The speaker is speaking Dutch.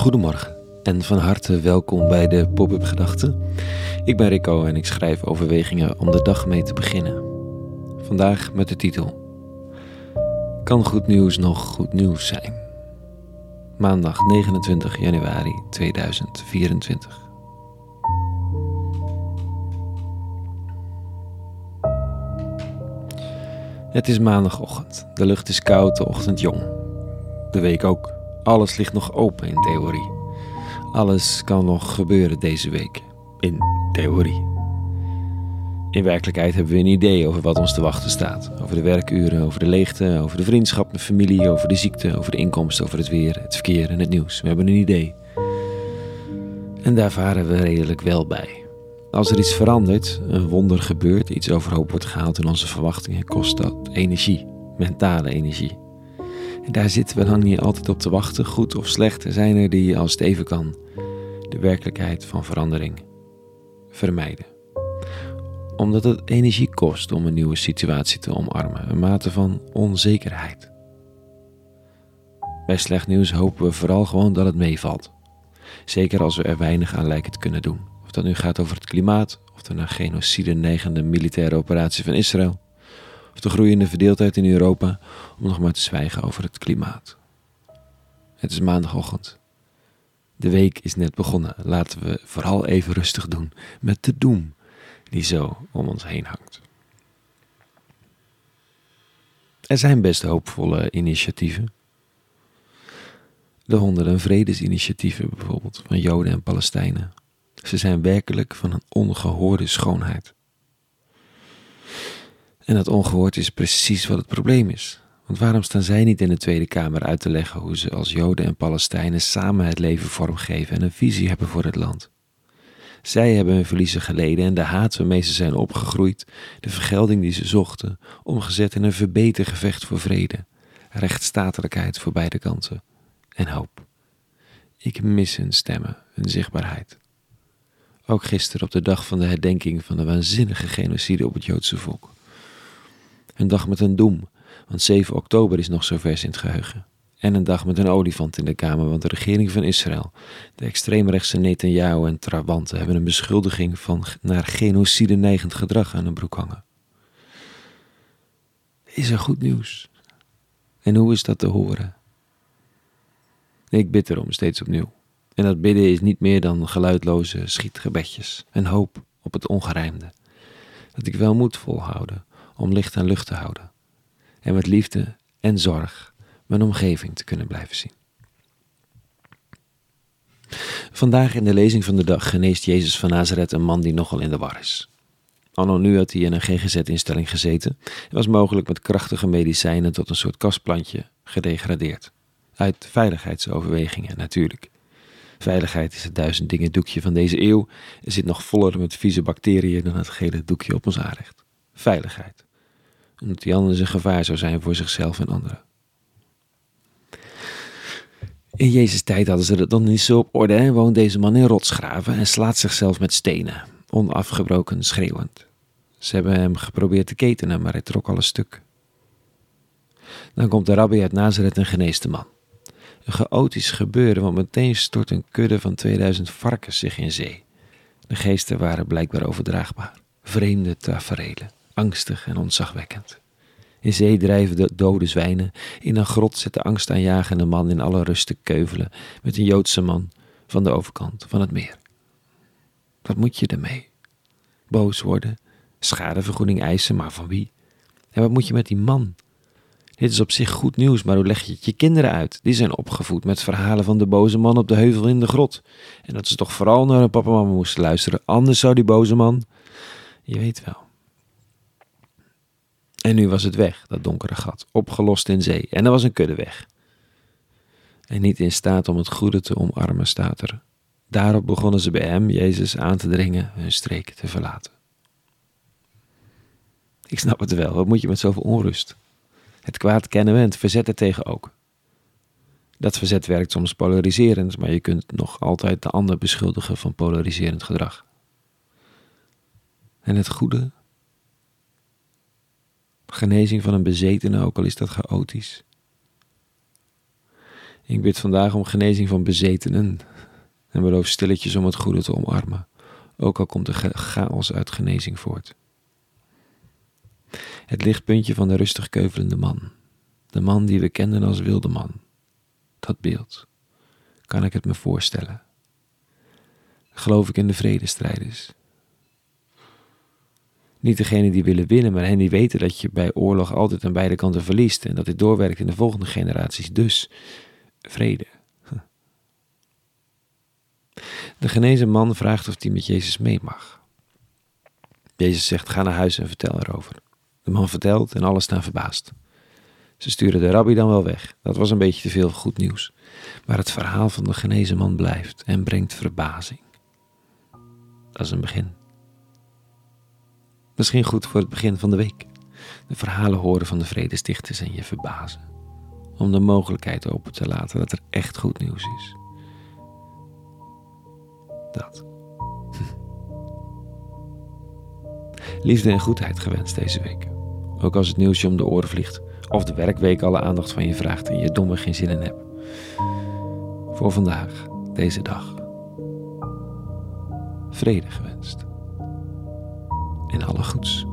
Goedemorgen en van harte welkom bij de Pop-up Gedachten. Ik ben Rico en ik schrijf overwegingen om de dag mee te beginnen. Vandaag met de titel: Kan goed nieuws nog goed nieuws zijn? Maandag 29 januari 2024. Het is maandagochtend. De lucht is koud, de ochtend jong. De week ook. Alles ligt nog open in theorie. Alles kan nog gebeuren deze week. In theorie. In werkelijkheid hebben we een idee over wat ons te wachten staat. Over de werkuren, over de leegte, over de vriendschap, de familie, over de ziekte, over de inkomsten, over het weer, het verkeer en het nieuws. We hebben een idee. En daar varen we redelijk wel bij. Als er iets verandert, een wonder gebeurt, iets overhoop wordt gehaald in onze verwachtingen, kost dat energie, mentale energie. En daar zitten we dan niet altijd op te wachten, goed of slecht. Zijn er die, als het even kan, de werkelijkheid van verandering vermijden. Omdat het energie kost om een nieuwe situatie te omarmen, een mate van onzekerheid. Bij slecht nieuws hopen we vooral gewoon dat het meevalt. Zeker als we er weinig aan lijken te kunnen doen. Of dat nu gaat over het klimaat, of de naar genocide neigende militaire operatie van Israël, de groeiende verdeeldheid in Europa, om nog maar te zwijgen over het klimaat. Het is maandagochtend. De week is net begonnen. Laten we vooral even rustig doen met de doem die zo om ons heen hangt. Er zijn best hoopvolle initiatieven. De honderden vredesinitiatieven bijvoorbeeld van Joden en Palestijnen. Ze zijn werkelijk van een ongehoorde schoonheid. En dat ongehoord is precies wat het probleem is. Want waarom staan zij niet in de Tweede Kamer uit te leggen hoe ze als Joden en Palestijnen samen het leven vormgeven en een visie hebben voor het land? Zij hebben hun verliezen geleden en de haat waarmee ze zijn opgegroeid, de vergelding die ze zochten, omgezet in een verbeter gevecht voor vrede, rechtsstatelijkheid voor beide kanten en hoop. Ik mis hun stemmen, hun zichtbaarheid. Ook gisteren op de dag van de herdenking van de waanzinnige genocide op het Joodse volk. Een dag met een doem, want 7 oktober is nog zo vers in het geheugen. En een dag met een olifant in de kamer, want de regering van Israël, de extreemrechtse Netanyahu en Trabanten hebben een beschuldiging van naar genocide neigend gedrag aan hun broek hangen. Is er goed nieuws? En hoe is dat te horen? Ik bid erom steeds opnieuw. En dat bidden is niet meer dan geluidloze schietgebedjes en hoop op het ongerijmde. Dat ik wel moet volhouden om licht en lucht te houden. En met liefde en zorg mijn omgeving te kunnen blijven zien. Vandaag in de lezing van de dag geneest Jezus van Nazareth een man die nogal in de war is. Anno nu had hij in een GGZ-instelling gezeten en was mogelijk met krachtige medicijnen tot een soort kastplantje gedegradeerd. Uit veiligheidsoverwegingen natuurlijk. Veiligheid is het duizend dingen doekje van deze eeuw en zit nog voller met vieze bacteriën dan het gele doekje op ons aanrecht. Veiligheid. Omdat die anders een gevaar zou zijn voor zichzelf en anderen. In Jezus' tijd hadden ze het dan niet zo op orde en woont deze man in rotsgraven en slaat zichzelf met stenen, onafgebroken schreeuwend. Ze hebben hem geprobeerd te ketenen, maar hij trok al een stuk. Dan komt de rabbi uit Nazareth en geneest de man. Een chaotisch gebeuren, want meteen stort een kudde van 2000 varkens zich in zee. De geesten waren blijkbaar overdraagbaar. Vreemde taferelen, angstig en ontzagwekkend. In zee drijven de dode zwijnen. In een grot zit de angstaanjagende man in alle rust te keuvelen met een Joodse man van de overkant van het meer. Wat moet je ermee? Boos worden, schadevergoeding eisen, maar van wie? En wat moet je met die man? Dit is op zich goed nieuws, maar hoe leg je het je kinderen uit? Die zijn opgevoed met verhalen van de boze man op de heuvel in de grot. En dat ze toch vooral naar hun papa en mama moesten luisteren, anders zou die boze man... Je weet wel. En nu was het weg, dat donkere gat, opgelost in zee, en er was een kudde weg. En niet in staat om het goede te omarmen, staat er. Daarop begonnen ze bij hem, Jezus, aan te dringen hun streek te verlaten. Ik snap het wel, wat moet je met zoveel onrust? Het kwaad kennen en verzet er tegen ook. Dat verzet werkt soms polariserend, maar je kunt nog altijd de ander beschuldigen van polariserend gedrag. En het goede? Genezing van een bezetene, ook al is dat chaotisch. Ik bid vandaag om genezing van bezetenen en beloof stilletjes om het goede te omarmen, ook al komt er chaos uit genezing voort. Het lichtpuntje van de rustig keuvelende man, de man die we kenden als wilde man, dat beeld, kan ik het me voorstellen. Geloof ik in de vredestrijders. Niet degene die willen winnen, maar hen die weten dat je bij oorlog altijd aan beide kanten verliest en dat dit doorwerkt in de volgende generaties. Dus vrede. De genezen man vraagt of hij met Jezus mee mag. Jezus zegt: Ga naar huis en vertel erover. De man vertelt en alles staan verbaasd. Ze sturen de rabbi dan wel weg. Dat was een beetje te veel goed nieuws. Maar het verhaal van de genezen man blijft en brengt verbazing. Dat is een begin. Misschien goed voor het begin van de week. De verhalen horen van de vredestichters en je verbazen. Om de mogelijkheid open te laten dat er echt goed nieuws is. Dat. Liefde en goedheid gewenst deze week. Ook als het nieuwsje om de oren vliegt. Of de werkweek alle aandacht van je vraagt en je domme geen zin in hebt. Voor vandaag, deze dag. Vrede gewenst. En alle goeds.